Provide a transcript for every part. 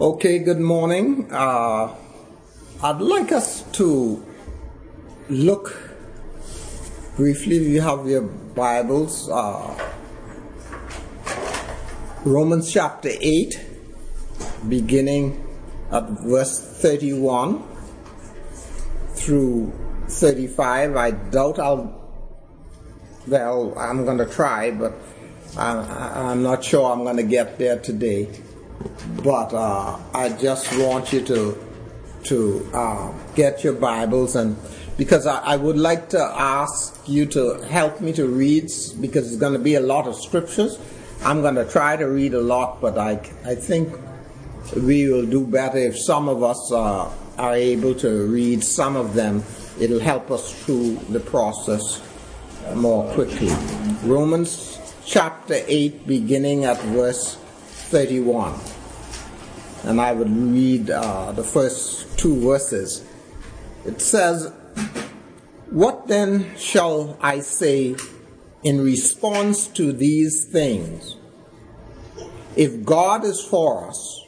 Okay, good morning. Uh, I'd like us to look briefly, if you have your Bibles, uh, Romans chapter 8, beginning at verse 31 through 35. I doubt I'll, well, I'm going to try, but I, am not sure I'm going to get there today but uh, I just want you to to uh, get your Bibles and because I, I, would like to ask you to help me to read because it's going to be a lot of scriptures. I'm going to try to read a lot, but I I think we will do better if some of us uh, are able to read some of them. It'll help us through the process more quickly. Romans chapter 8, beginning at verse 31 and I would read uh, the first two verses. It says, What then shall I say in response to these things? If God is for us,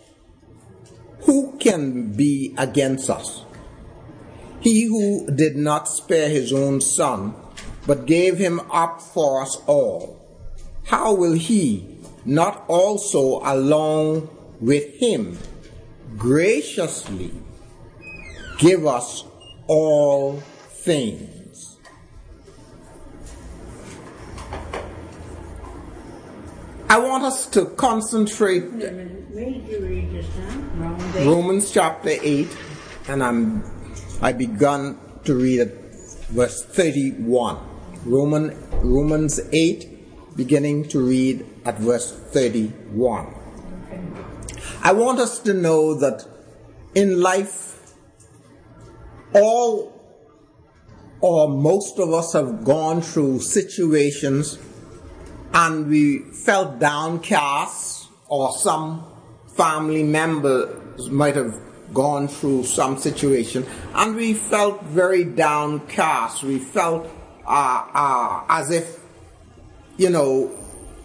who can be against us? He who did not spare his own son, but gave him up for us all, how will he not also along with him graciously give us all things. I want us to concentrate Romans chapter 8 and I'm I begun to read at verse 31. Roman Romans 8 beginning to read at verse 31. I want us to know that in life, all or most of us have gone through situations and we felt downcast, or some family members might have gone through some situation and we felt very downcast. We felt uh, uh, as if, you know,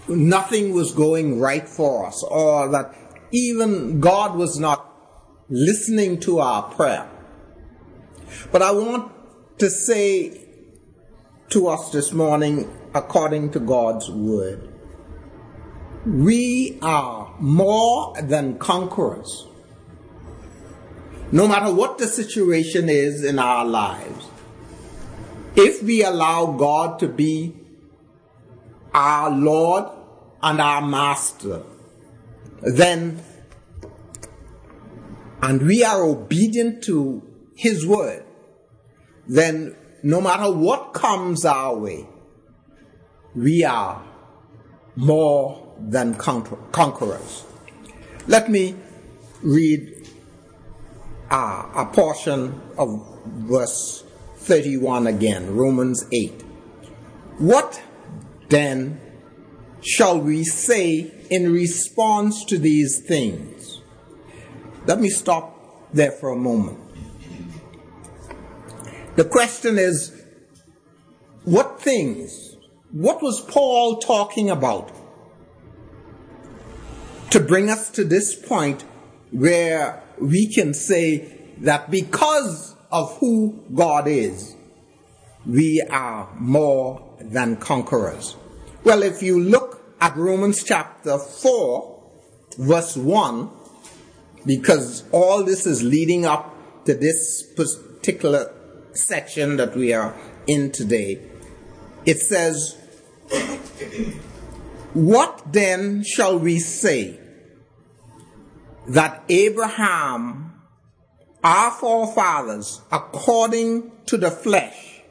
nothing was going right for us or that even God was not listening to our prayer. But I want to say to us this morning, according to God's word, we are more than conquerors. No matter what the situation is in our lives, if we allow God to be our Lord and our Master, then, and we are obedient to His word, then no matter what comes our way, we are more than conquerors. Let me read uh, a portion of verse 31 again, Romans 8. What then shall we say in response to these things? Let me stop there for a moment. The question is, what things? What was Paul talking about to bring us to this point where we can say that because of who God is, we are more than conquerors? Well, if you look at Romans chapter 4, verse 1, because all this is leading up to this particular section that we are in today, it says, What then shall we say? That Abraham, our forefathers, according to the flesh,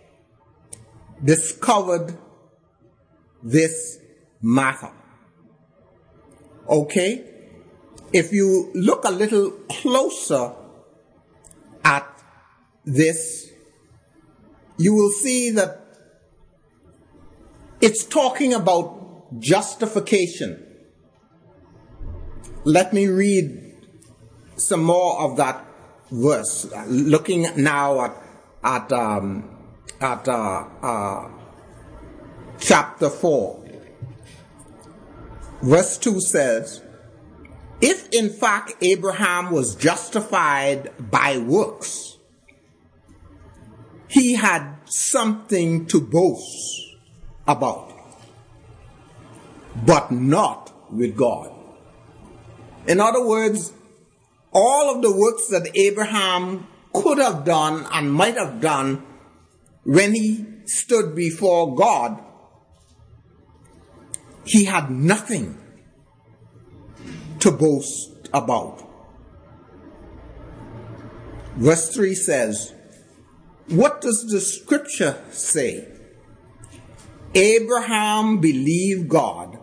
discovered this matter. Okay? If you look a little closer at this, you will see that it's talking about justification. Let me read some more of that verse. Looking now at at um, at uh, uh, chapter 4. Verse 2 says, if in fact Abraham was justified by works, he had something to boast about, but not with God. In other words, all of the works that Abraham could have done and might have done when he stood before God, he had nothing to boast about. Verse 3 says, What does the scripture say? Abraham believed God,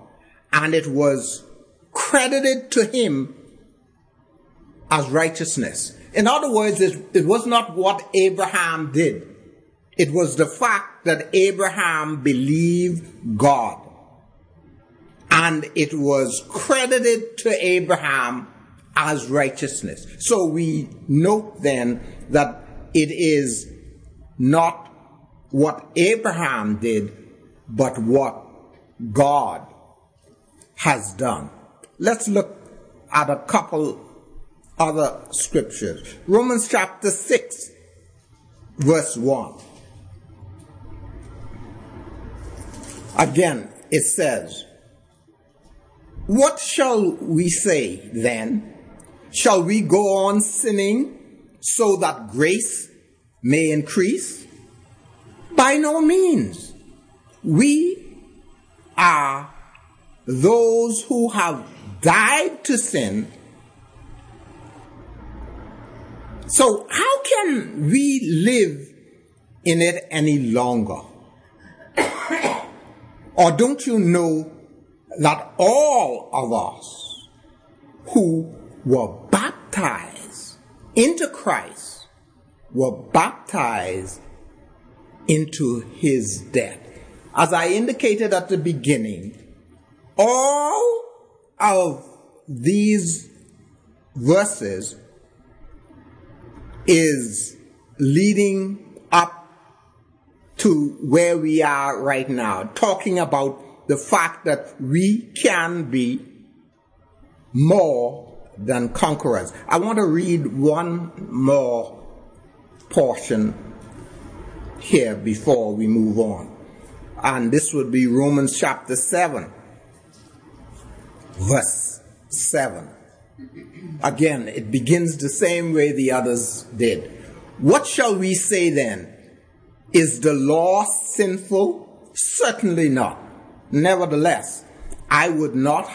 and it was credited to him as righteousness. In other words, it, it, was not what Abraham did. It was the fact that Abraham believed God. And it was credited to Abraham as righteousness. So we note then that it is not what Abraham did, but what God has done. Let's look at a couple other scriptures. Romans chapter 6, verse 1. Again, it says, What shall we say then? Shall we go on sinning so that grace may increase? By no means. We are those who have died to sin. So, how can we live in it any longer? or don't you know that all of us who were baptized into Christ were baptized into his death? As I indicated at the beginning, all of these verses is leading up to where we are right now, talking about the fact that we can be more than conquerors. I want to read one more portion here before we move on. And this would be Romans chapter 7 verse 7. Again, it begins the same way the others did. What shall we say then? Is the law sinful? Certainly not. Nevertheless, I would not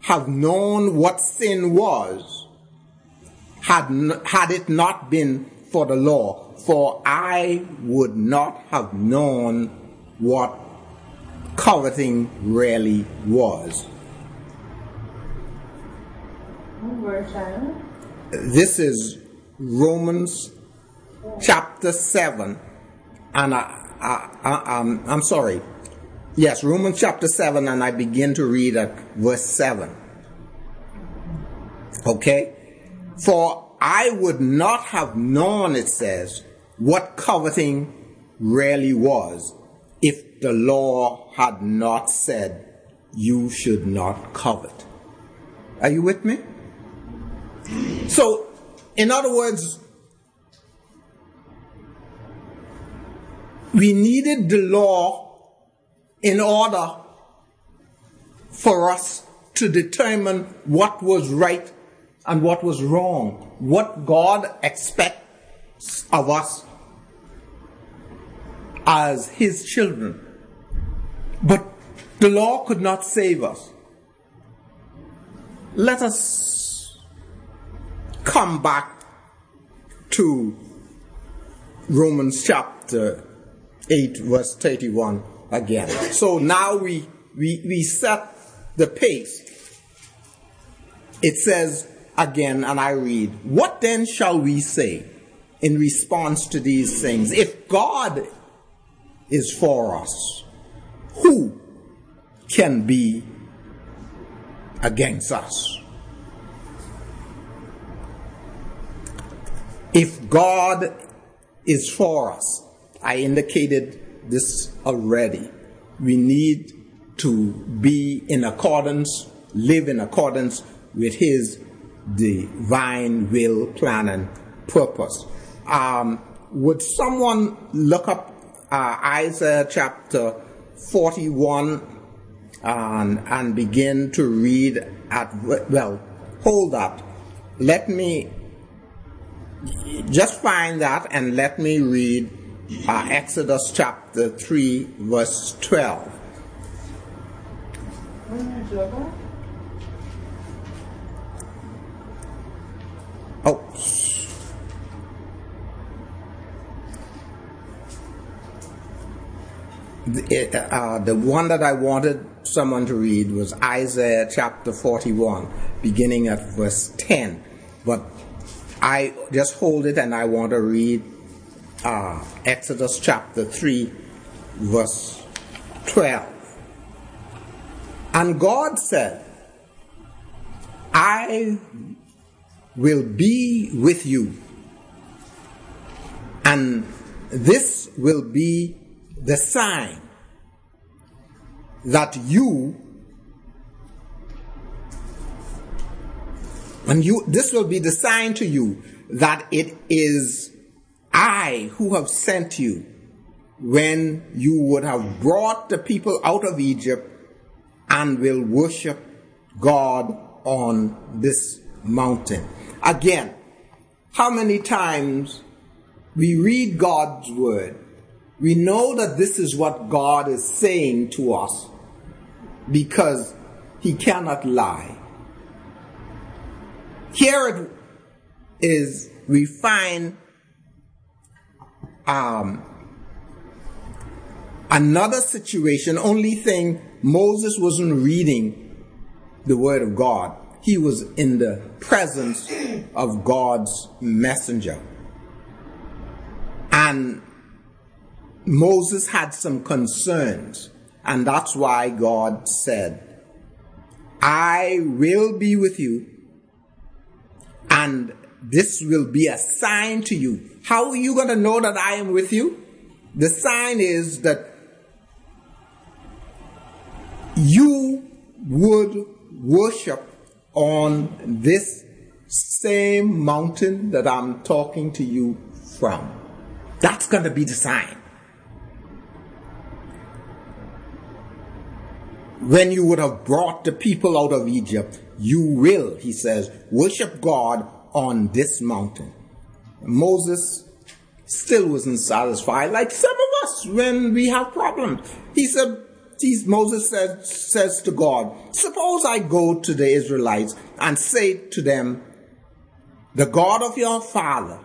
have known what sin was had, had it not been for the law, for I would not have known what coveting really was. This is Romans chapter 7. And I, I, I, um, I'm sorry. Yes, Romans chapter 7, and I begin to read at verse 7. Okay? For I would not have known, it says, what coveting really was if the law had not said, you should not covet. Are you with me? So, in other words, we needed the law in order for us to determine what was right and what was wrong, what God expects of us as His children. But the law could not save us. Let us come back to Romans chapter 8, verse 31 again. So now we, we, we set the pace. It says again, and I read, What then shall we say in response to these things? If God is for us, who can be against us? If God is for us, I indicated this already, we need to be in accordance, live in accordance with His divine will, plan, and purpose. Um, would someone look up uh, Isaiah chapter 41 and, and begin to read at, well, hold up. Let me just find that and let me read uh, Exodus chapter 3, verse 12. Oh. The, uh, the one that I wanted someone to read was Isaiah chapter 41, beginning at verse 10. But I just hold it and I want to read uh, Exodus chapter 3, verse 12. And God said, I will be with you, and this will be the sign that you and you this will be the sign to you that it is I who have sent you when you would have brought the people out of Egypt and will worship God on this mountain. Again, how many times we read God's word, we know that this is what God is saying to us because he cannot lie. Here it is, we find um, another situation, only thing Moses wasn't reading the word of God. He was in the presence of God's messenger. And Moses had some concerns, and that's why God said, I will be with you, and this will be a sign to you. How are you going to know that I am with you? The sign is that you would worship on this same mountain that I'm talking to you from. That's going to be the sign. When you would have brought the people out of Egypt, you will, he says, worship God on this mountain. Moses still wasn't satisfied, like some of us when we have problems. He said, Moses said, says to God, Suppose I go to the Israelites and say to them, The God of your father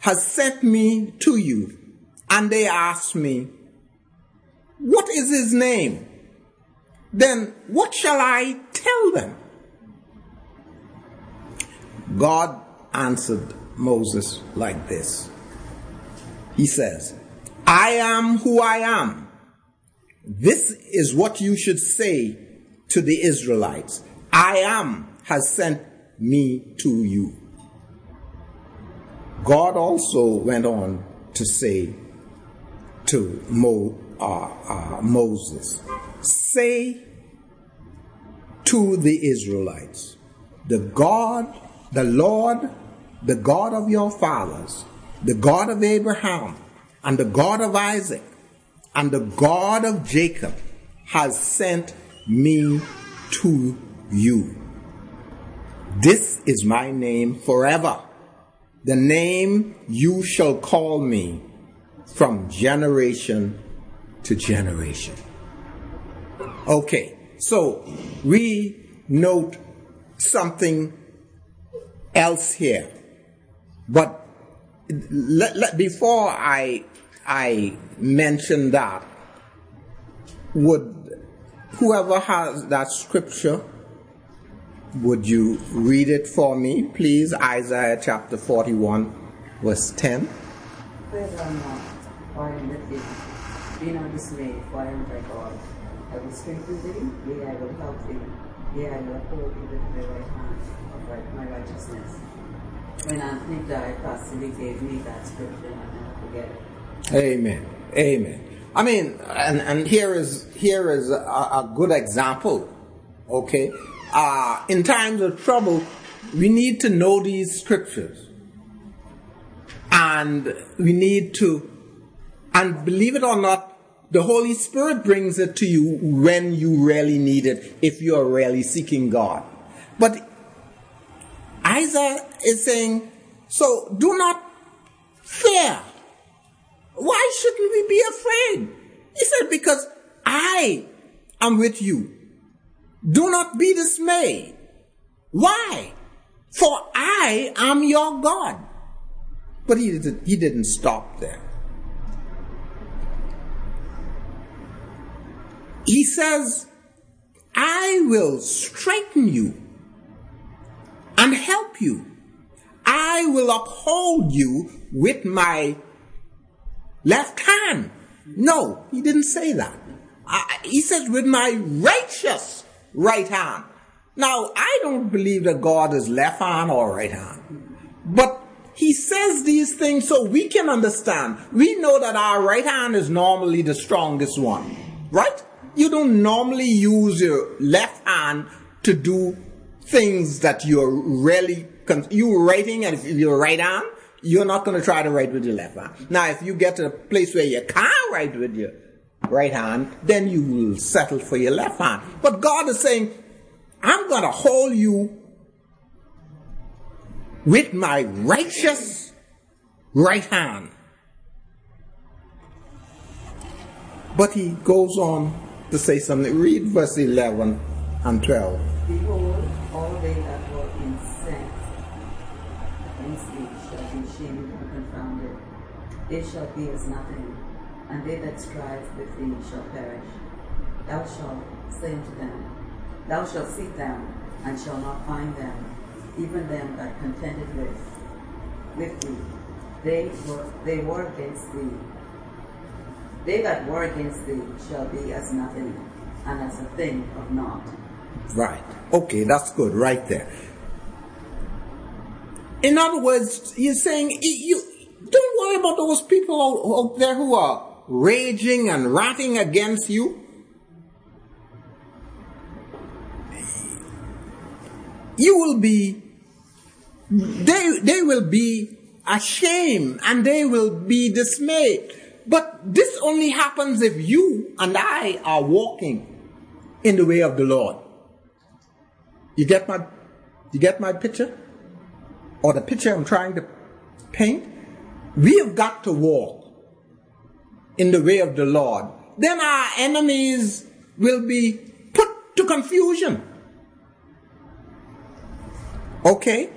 has sent me to you. And they ask me, What is his name? Then what shall I tell them? God answered Moses like this. He says, I am who I am. This is what you should say to the Israelites. I am has sent me to you. God also went on to say to Mo, uh, uh, Moses, say to the Israelites, the God the Lord, the God of your fathers, the God of Abraham, and the God of Isaac, and the God of Jacob has sent me to you. This is my name forever, the name you shall call me from generation to generation. Okay, so we note something else here. But let, let, before I, I mention that, would whoever has that scripture, would you read it for me, please? Isaiah chapter 41, verse 10. Be not dismayed, for I am thy God. I will strengthen thee, yea, I will help thee, yea, I will uphold thee with my right hand my righteousness. When Anthony died, Pastor Lee gave me that scripture and I never forget it. Amen. Amen. I mean, and, and here is here is a, a good example. Okay, uh, in times of trouble, we need to know these scriptures. And we need to, and believe it or not, the Holy Spirit brings it to you when you really need it, if you are really seeking God. But Isaiah is saying, so do not fear. Why shouldn't we be afraid? He said, because I am with you. Do not be dismayed. Why? For I am your God. But he, didn't, he didn't stop there. He says, I will strengthen you and help you. I will uphold you with my left hand. No, he didn't say that. I, he says, with my righteous right hand. Now, I don't believe that God is left hand or right hand. But he says these things so we can understand. We know that our right hand is normally the strongest one, right? You don't normally use your left hand to do things that you're really, you're writing and if you're right hand, you're not going to try to write with your left hand. Now, if you get to a place where you can't write with your right hand, then you will settle for your left hand. But God is saying, I'm going to hold you with my righteous right hand. But he goes on to say something. Read verse 11 and 12. Behold, all they that were incensed against thee shall be shamed and confounded. They shall be as nothing, and they that strive with thee shall perish. Thou shalt say unto them, Thou shalt seek them, and shall not find them, even them that contended with with thee. They were they were against thee. They that war against thee shall be as nothing, and as a thing of naught. Right. Okay, that's good right there. In other words, you're saying you don't worry about those people out, there who are raging and ranting against you. You will be they they will be ashamed and they will be dismayed. But this only happens if you and I are walking in the way of the Lord. You get my you get my picture? Or the picture I'm trying to paint? We have got to walk in the way of the Lord. Then our enemies will be put to confusion. Okay?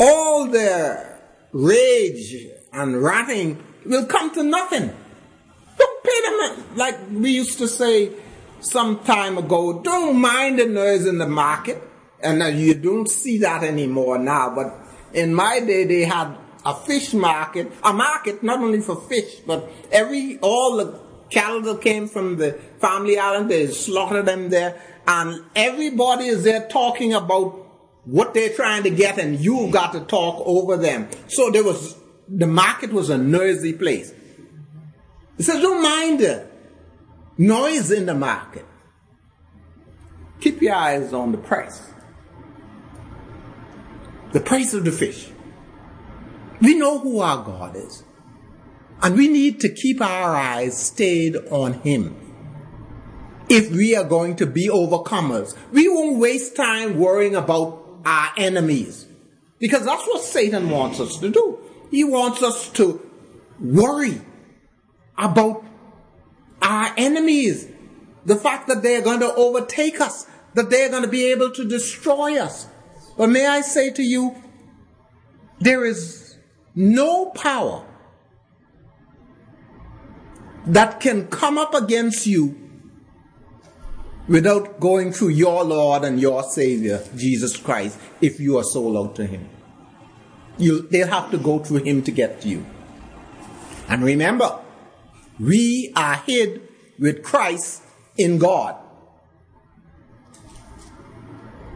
All their rage and ranting will come to nothing. Don't pay them like we used to say some time ago. Don't mind the noise in the market. And you don't see that anymore now. But in my day, they had a fish market, a market not only for fish, but every all the cattle that came from the family island, they slaughtered them there, and everybody is there talking about what they're trying to get, and you've got to talk over them. So there was the market was a noisy place. He says, don't mind the noise in the market. Keep your eyes on the price. The price of the fish. We know who our God is. And we need to keep our eyes stayed on Him. If we are going to be overcomers, we won't waste time worrying about our enemies. Because that's what Satan wants us to do. He wants us to worry about our enemies. The fact that they're going to overtake us, that they're going to be able to destroy us. But may I say to you, there is no power that can come up against you without going through your Lord and your Savior, Jesus Christ, if you are sold out to Him. You, they'll have to go through Him to get to you. And remember, we are hid with Christ in God.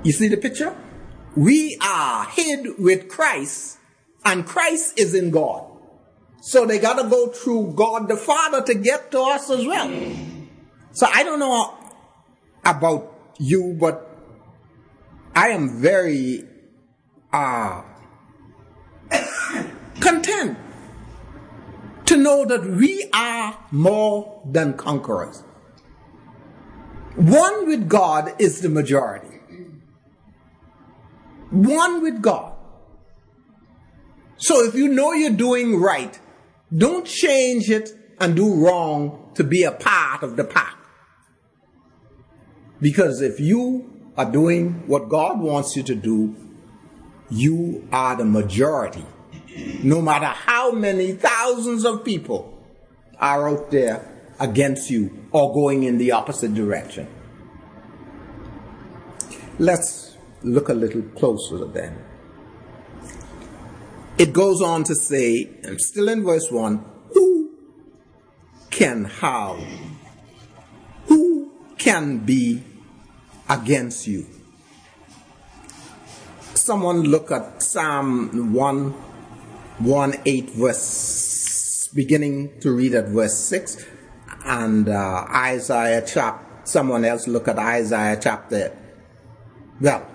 You see the picture? We are hid with Christ, and Christ is in God. So they got to go through God the Father to get to us as well. So I don't know about you, but I am very uh, content to know that we are more than conquerors. One with God is the majority. One with God. So if you know you're doing right, don't change it and do wrong to be a part of the pack. Because if you are doing what God wants you to do, you are the majority. No matter how many thousands of people are out there against you or going in the opposite direction. Let's look a little closer then. It goes on to say, and still in verse 1, who can how? who can be against you? Someone look at Psalm 1, 1 8 verse, beginning to read at verse 6, and uh, Isaiah chapter, someone else look at Isaiah chapter, well,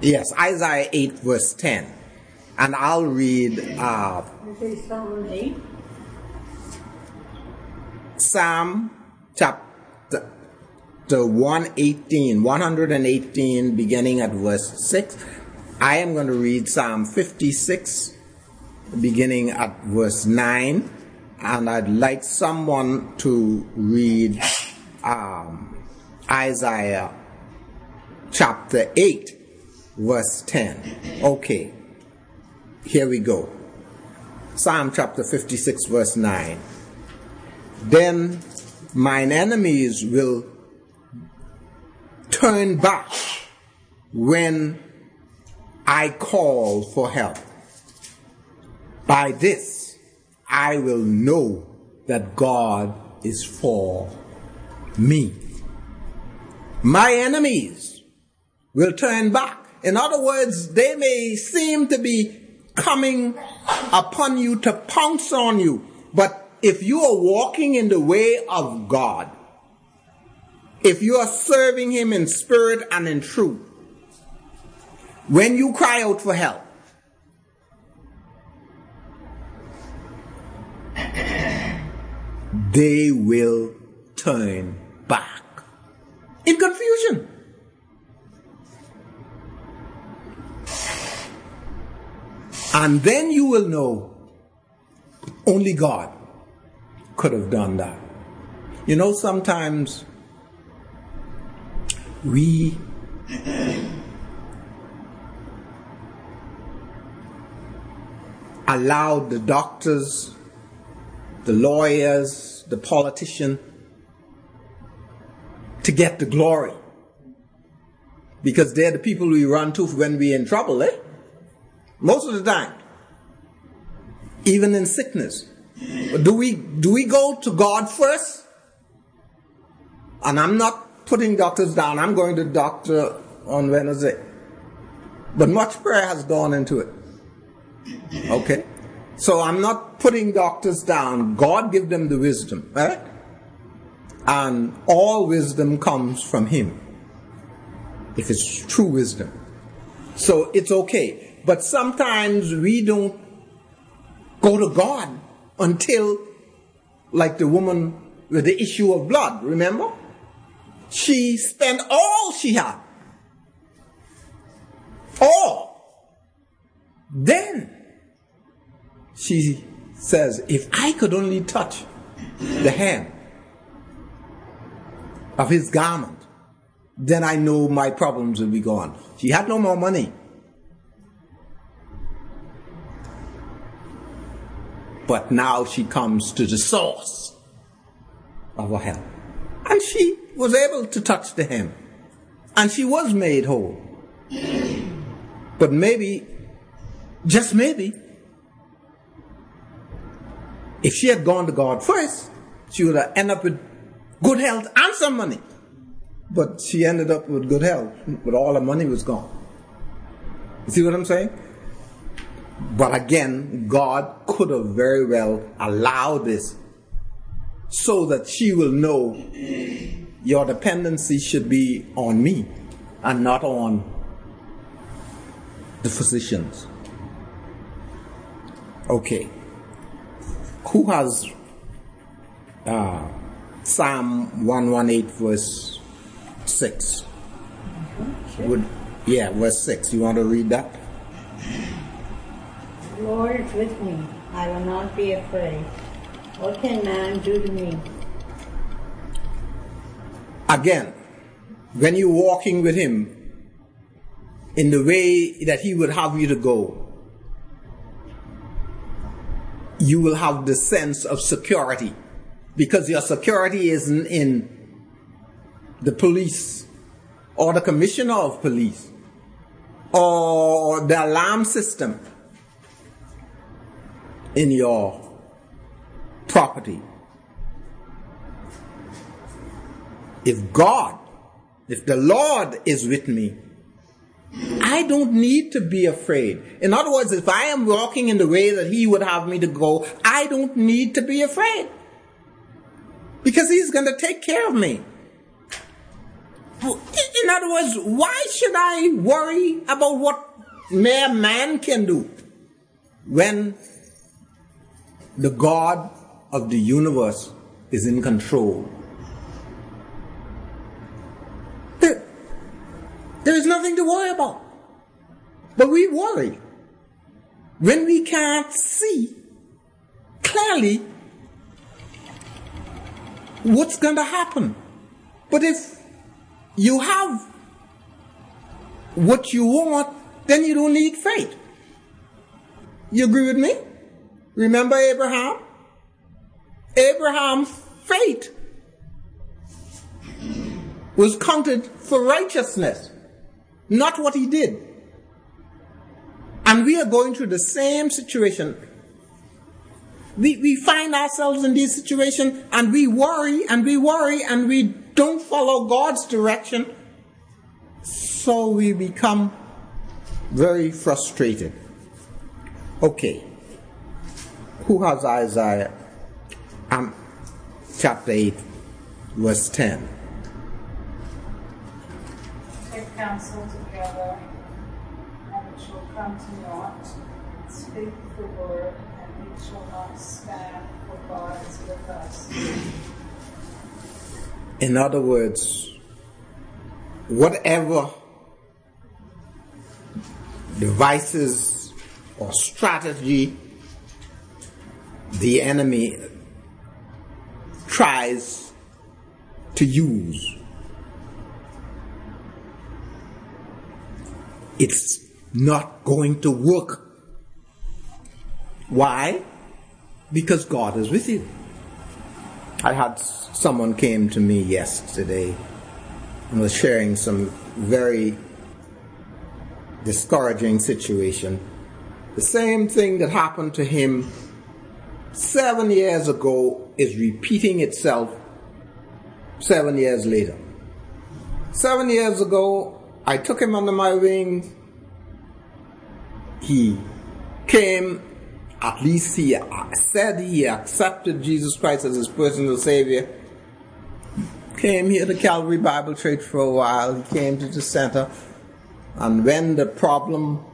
yes, Isaiah 8 verse 10 and I'll read uh, Psalm 8. Psalm chapter 118, 118, beginning at verse 6. I am going to read Psalm 56, beginning at verse 9, and I'd like someone to read um, Isaiah chapter 8, verse 10. Okay. Here we go. Psalm chapter 56, verse 9. Then mine enemies will turn back when I call for help. By this I will know that God is for me. My enemies will turn back. In other words, they may seem to be coming upon you to pounce on you. But if you are walking in the way of God, if you are serving Him in spirit and in truth, when you cry out for help, they will turn back in confusion. And then you will know only God could have done that. You know, sometimes we allow the doctors, the lawyers, the politician to get the glory. Because they're the people we run to when we're in trouble, eh? Most of the time. Even in sickness. Do we do we go to God first? And I'm not putting doctors down. I'm going to doctor on Wednesday. But much prayer has gone into it. Okay? So I'm not putting doctors down. God give them the wisdom, right? And all wisdom comes from Him. If it's true wisdom. So it's okay. But sometimes we don't go to God until, like the woman with the issue of blood, remember? She spent all she had. All. Then she says, if I could only touch the hem of his garment, then I know my problems will be gone. She had no more money. But now she comes to the source of her help. And she was able to touch the hem. And she was made whole. But maybe, just maybe, if she had gone to God first, she would have ended up with good health and some money. But she ended up with good health, but all her money was gone. You see what I'm saying? But again, God could have very well allowed this so that she will know your dependency should be on me and not on the physicians. Okay. Who has uh, Psalm 118, verse 6? Would, yeah, verse 6. You want to read that? Lord is with me. I will not be afraid. What can man do to me? Again, when you're walking with Him in the way that He would have you to go, you will have the sense of security because your security isn't in the police or the commissioner of police or the alarm system in your property. If God, if the Lord is with me, I don't need to be afraid. In other words, if I am walking in the way that He would have me to go, I don't need to be afraid. Because He's going to take care of me. In other words, why should I worry about what mere man can do when the God of the universe is in control? Worry about. But we worry when we can't see clearly what's going to happen. But if you have what you want, then you don't need faith. You agree with me? Remember Abraham? Abraham's faith was counted for righteousness not what he did. And we are going through the same situation. We, we find ourselves in this situation and we worry and we worry and we don't follow God's direction. So we become very frustrated. Okay. Who has Isaiah? Um, chapter 8, verse 10 counsel together, and it shall come to naught. Speak the word, and it shall not stand, for God is with us. In other words, whatever devices or strategy the enemy tries to use it's not going to work. Why? Because God is with you. I had someone came to me yesterday and was sharing some very discouraging situation. The same thing that happened to him seven years ago is repeating itself seven years later. Seven years ago, I took him under my wing. He came, at least he said he accepted Jesus Christ as his personal Savior. Came here to Calvary Bible Church for a while. He came to the center. And when the problem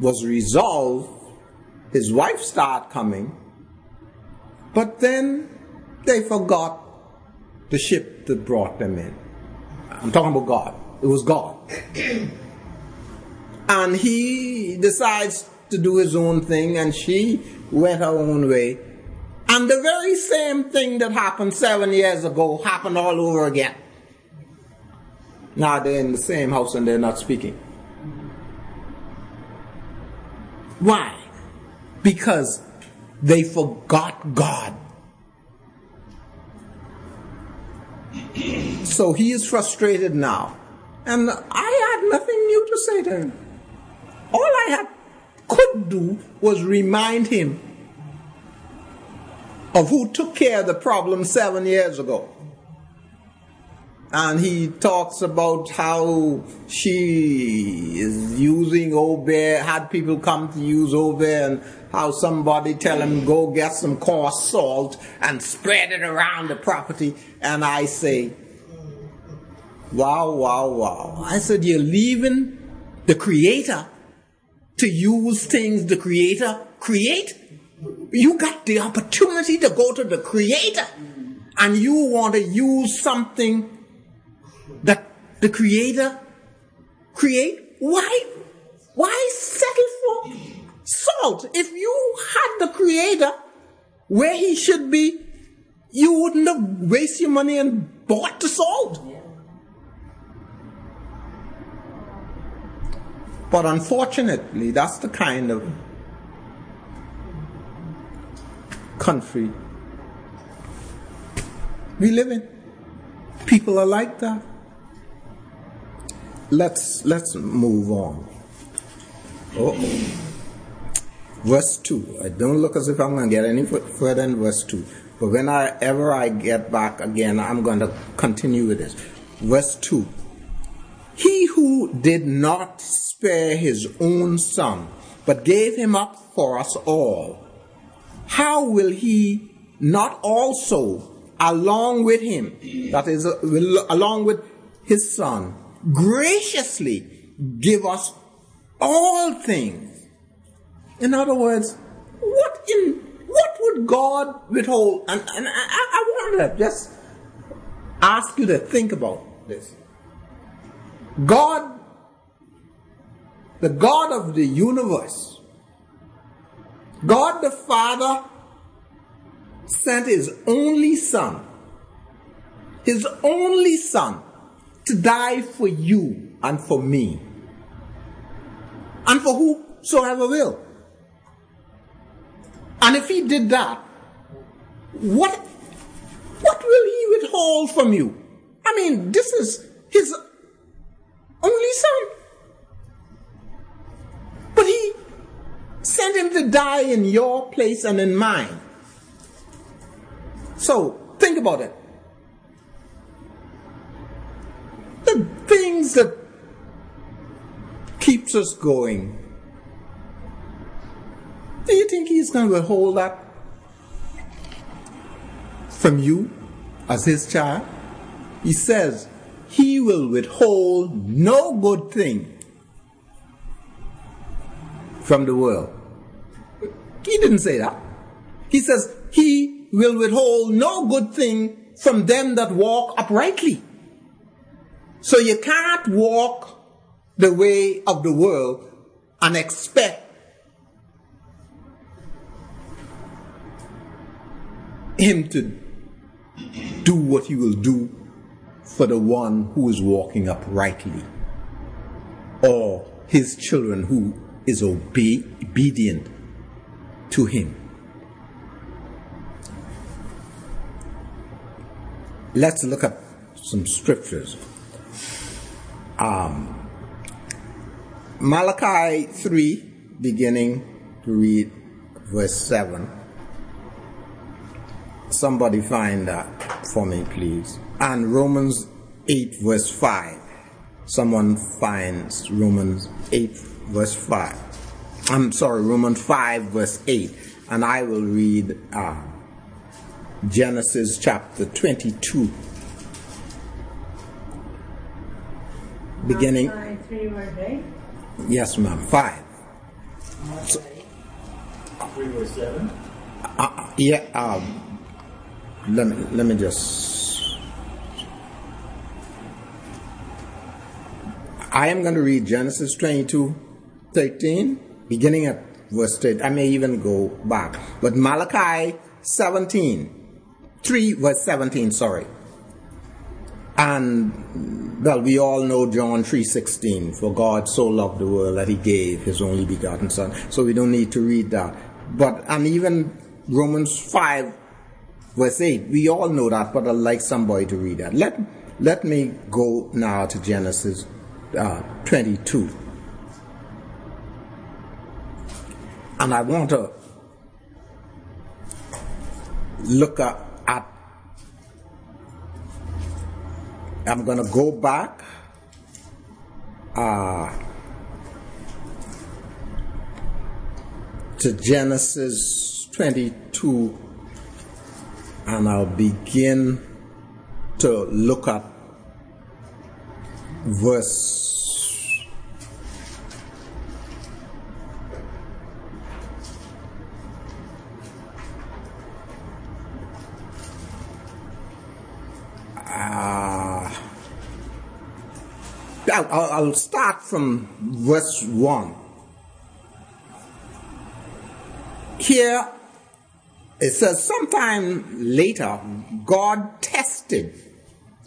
was resolved, his wife started coming. But then they forgot the ship that brought them in. I'm talking about God. It was God. and he decides to do his own thing, and she went her own way. And the very same thing that happened seven years ago happened all over again. Now they're in the same house and they're not speaking. Why? Because they forgot God. So he is frustrated now. And I had nothing new to say to him. All I had, could do was remind him of who took care of the problem seven years ago. And he talks about how she is using Obeah, had people come to use Obeah, and how somebody tell him go get some coarse salt and spread it around the property. And I say, Wow, wow, wow. I said, You're leaving the Creator to use things the Creator create? You got the opportunity to go to the Creator and you want to use something that the Creator create? Why? Why settle for salt? If you had the Creator where He should be, you wouldn't have wasted your money and bought the salt. But unfortunately, that's the kind of country we live in. People are like that. Let's let's move on. Oh, verse two. I don't look as if I'm going to get any further in verse two. But whenever I get back again, I'm going to continue with this. Verse two. He who did not spare his own son, but gave him up for us all, how will he not also, along with him, that is, along with his son, graciously give us all things? In other words, what in what would God withhold? And, and I, I want to just ask you to think about this. God the God of the universe, God the Father sent his only Son, his only Son, to die for you and for me, and for whosoever will. And if he did that, what, what will he withhold from you? I mean, this is his only Son. But he sent him to die in your place and in mine. So think about it. The things that keeps us going. Do you think he's going to withhold that from you as his child? He says, he will withhold no good thing from the world. He didn't say that. He says, He will withhold no good thing from them that walk uprightly. So you can't walk the way of the world and expect him to do what he will do for the one who is walking uprightly or his children who is obe- obedient to Him. Let's look at some scriptures. Um, Malachi 3, beginning to read verse 7. Somebody find that for me, please. And Romans 8, verse 5. Someone finds Romans 8, verse 5. I'm sorry, Romans 5, verse 8. And I will read uh, Genesis chapter 22. Beginning. Three verse eight. Yes, ma'am. 5. So, 3 verse 7. uh, yeah, um, let, me, let me just. I am going to read Genesis 22, 13, beginning at verse 8. I may even go back. But Malachi 17, 3 verse 17, sorry. And well, we all know John 3:16, for God so loved the world that he gave his only begotten son. So we don't need to read that. But and even Romans 5 verse 8, we all know that, but I'd like somebody to read that. Let let me go now to Genesis uh, 22. And I want to look at, I'm going to go back uh, to Genesis 22 and I'll begin to look at verse uh, I'll, I'll start from verse 1. Here it says, sometime later, God tested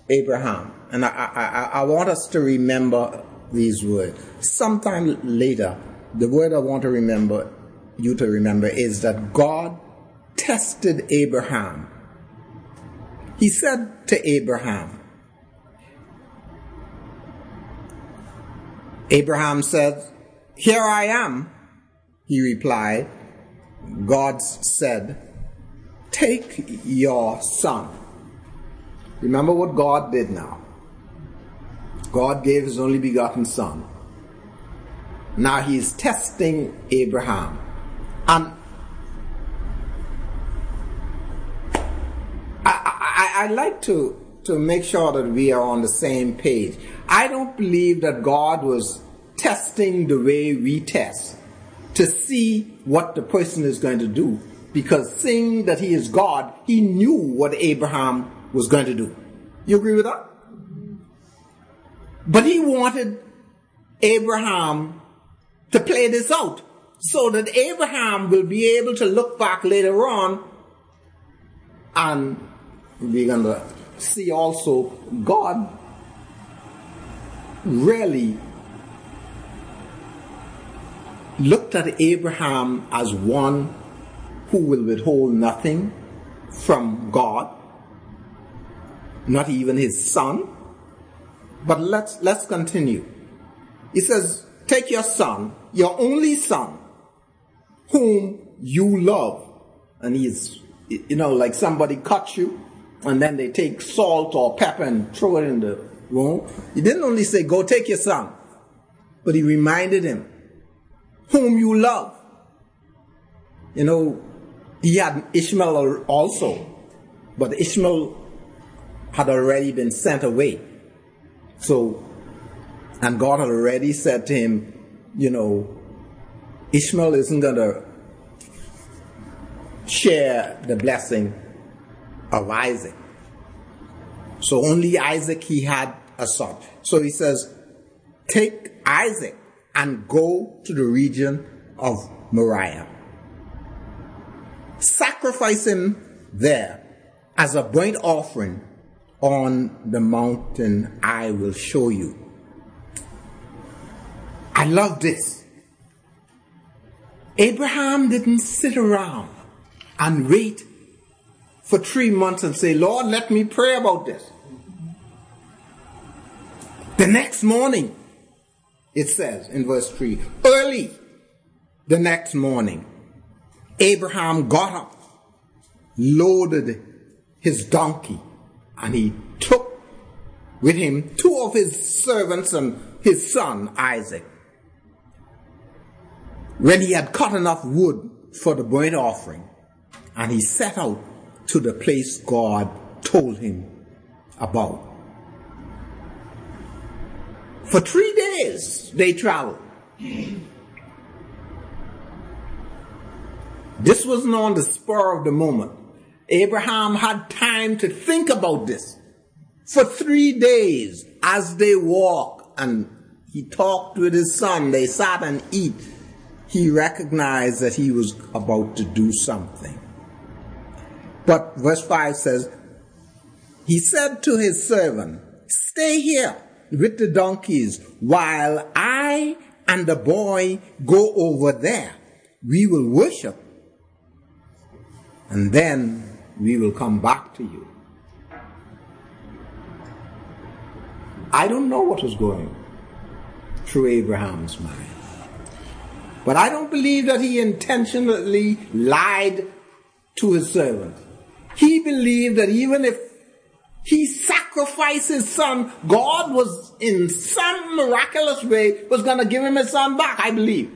Abraham. And I, I, I want us to remember these words. Sometime later, the word I want to remember, you to remember, is that God tested Abraham. He said to Abraham, Abraham said, Here I am. He replied, God said, Take your son. Remember what God did now. God gave his only begotten son. Now he is testing Abraham. And I, I, I like to, to make sure that we are on the same page. I don't believe that God was testing the way we test to see what the person is going to do because seeing that he is God, he knew what Abraham was going to do. You agree with that? But he wanted Abraham to play this out so that Abraham will be able to look back later on and we're going to see also God really looked at Abraham as one who will withhold nothing from God, not even his son. But let's, let's continue. He says, take your son, your only son, whom you love. And he's, you know, like somebody cuts you and then they take salt or pepper and throw it in the room. He didn't only say, go take your son, but he reminded him, whom you love. You know, he had Ishmael also, but Ishmael had already been sent away. So, and God had already said to him, you know, Ishmael isn't going to share the blessing of Isaac. So only Isaac he had a son. So he says, take Isaac and go to the region of Moriah sacrifice him there as a burnt offering on the mountain I will show you. I love this. Abraham didn't sit around and wait for three months and say, Lord, let me pray about this. The next morning, it says in verse 3, early the next morning, Abraham got up, loaded his donkey, and he took with him two of his servants and his son Isaac. When he had cut enough wood for the burnt offering, and he set out to the place God told him about. For three days they traveled. This wasn't on the spur of the moment. Abraham had time to think about this. For three days, as they walked and he talked with his son, they sat and eat, he recognized that he was about to do something. But verse 5 says, He said to his servant, Stay here with the donkeys while I and the boy go over there. We will worship and then we will come back to you. I don't know what was going through Abraham's mind. But I don't believe that he intentionally lied to his servant. He believed that even if he sacrificed his son, God was in some miraculous way was going to give him his son back, I believe.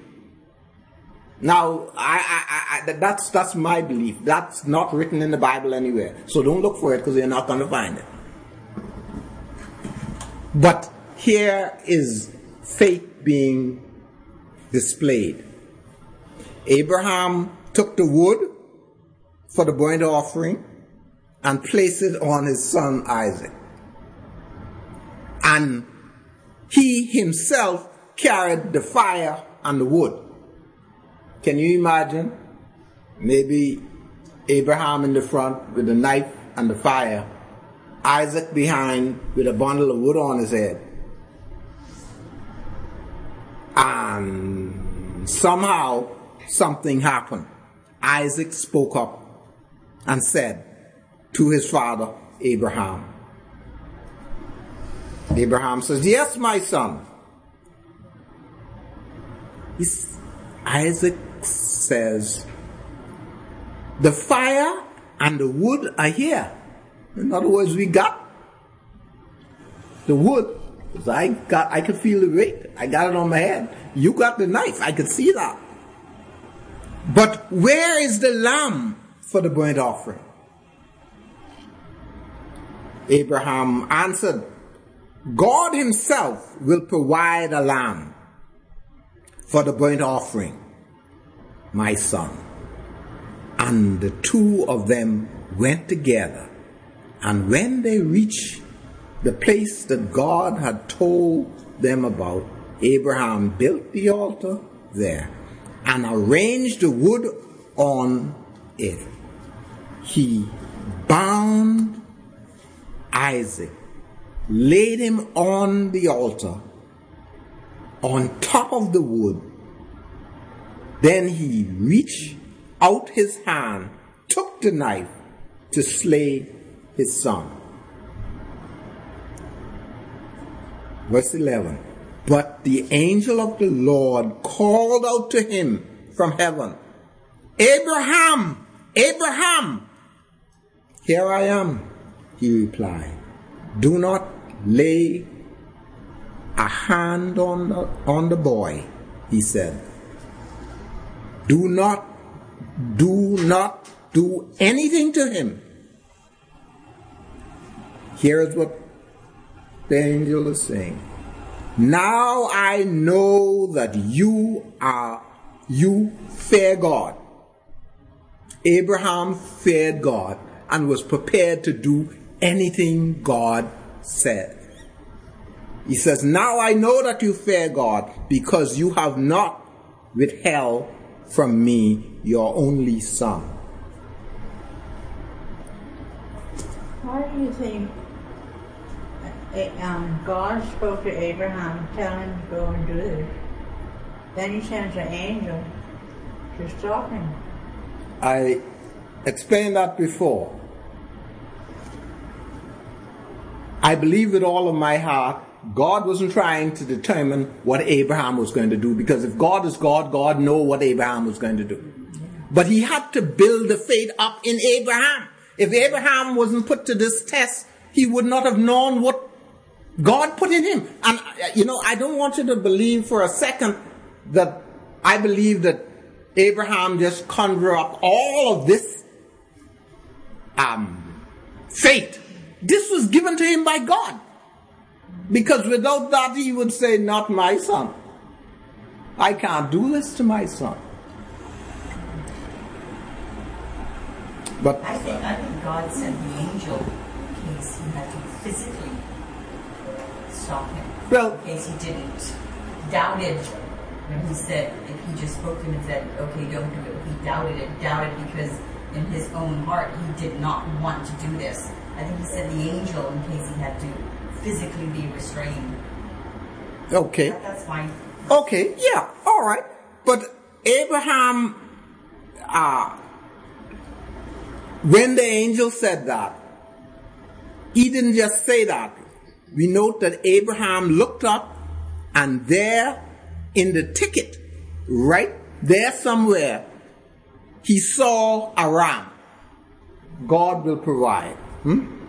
Now, I, I, I, that's that's my belief. That's not written in the Bible anywhere. So don't look for it because you're not going to find it. But here is faith being displayed. Abraham took the wood for the burnt offering and placed it on his son Isaac. And he himself carried the fire and the wood. Can you imagine? Maybe Abraham in the front with the knife and the fire, Isaac behind with a bundle of wood on his head. And somehow something happened. Isaac spoke up and said to his father, Abraham, Abraham says, Yes, my son. Isaac says, The fire and the wood are here. In other words, we got the wood. I got, I could feel the weight. I got it on my head. You got the knife. I could see that. But where is the lamb for the burnt offering? Abraham answered, God himself will provide a lamb for the burnt offering, my son. And the two of them went together. And when they reached the place that God had told them about, Abraham built the altar there and arranged the wood on it. He bound Isaac laid him on the altar on top of the wood. Then he reached out his hand, took the knife to slay his son. Verse 11. But the angel of the Lord called out to him from heaven, Abraham, Abraham. Here I am, he replied. Do not lay a hand on the, on the boy, he said. Do not, do not do anything to him. Here is what the angel is saying. Now I know that you are, you fear God. Abraham feared God and was prepared to do anything God said. He says, Now I know that you fear God because you have not withheld from me your only son. Why do you think uh, um, God spoke to Abraham, telling him to go and do this? Then he sends an angel to stop him. I explained that before. I believe with all of my heart, God wasn't trying to determine what Abraham was going to do because if God is God, God know what Abraham was going to do. But he had to build the faith up in Abraham. If Abraham wasn't put to this test, he would not have known what God put in him. And, uh, you know, I don't want you to believe for a second that I believe that Abraham just conjured up all of this um, faith this was given to him by God. Because without that, he would say, Not my son. I can't do this to my son. But I think I think God sent the angel in case he had to physically stop him. Well, in case he didn't doubted when he said if he just spoke to him and said, Okay, don't do it. He doubted it, doubted because in his own heart he did not want to do this. I think he said the angel in case he had to physically be restrained. Okay. That, that's fine. Okay, yeah, all right. But Abraham, uh, when the angel said that, he didn't just say that. We note that Abraham looked up and there in the ticket, right there somewhere, he saw a ram. God will provide. Hmm?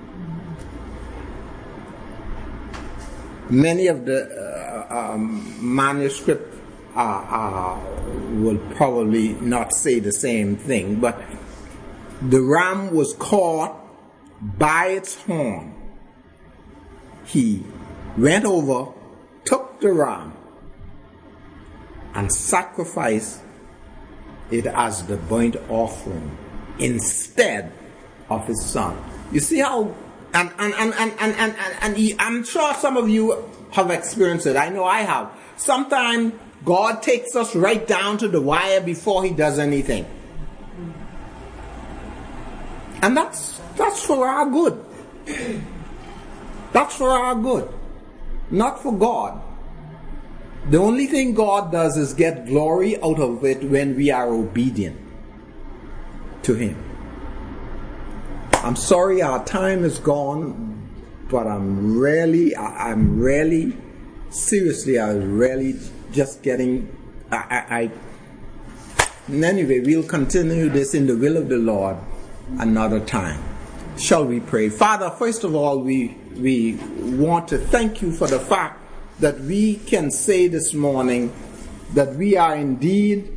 Many of the uh, um, manuscript uh, uh, will probably not say the same thing, but the ram was caught by its horn. He went over, took the ram, and sacrificed it as the burnt offering instead of his son. You see how, and, and, and, and, and, and, and, and I'm sure some of you have experienced it. I know I have. Sometimes God takes us right down to the wire before he does anything. And that's, that's for our good. That's for our good. Not for God. The only thing God does is get glory out of it when we are obedient to Him. I'm sorry our time is gone, but I'm really, I, am really, seriously, I was really just getting, I, I, I, anyway, we'll continue this in the will of the Lord another time. Shall we pray? Father, first of all, we, we want to thank you for the fact that we can say this morning that we are indeed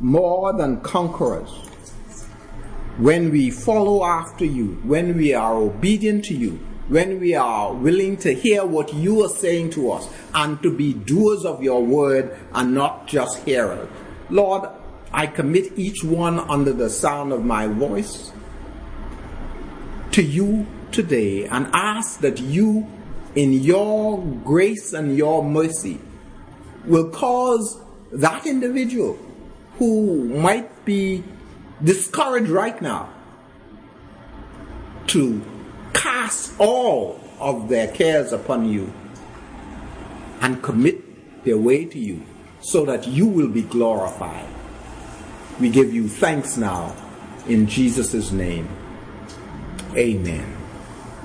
more than conquerors when we follow after you, when we are obedient to you, when we are willing to hear what you are saying to us and to be doers of your word and not just hearers. Lord, I commit each one under the sound of my voice to you today and ask that you in your grace and your mercy will cause that individual who might be discouraged right now to cast all of their cares upon you and commit their way to you so that you will be glorified. We give you thanks now in Jesus' name. Amen.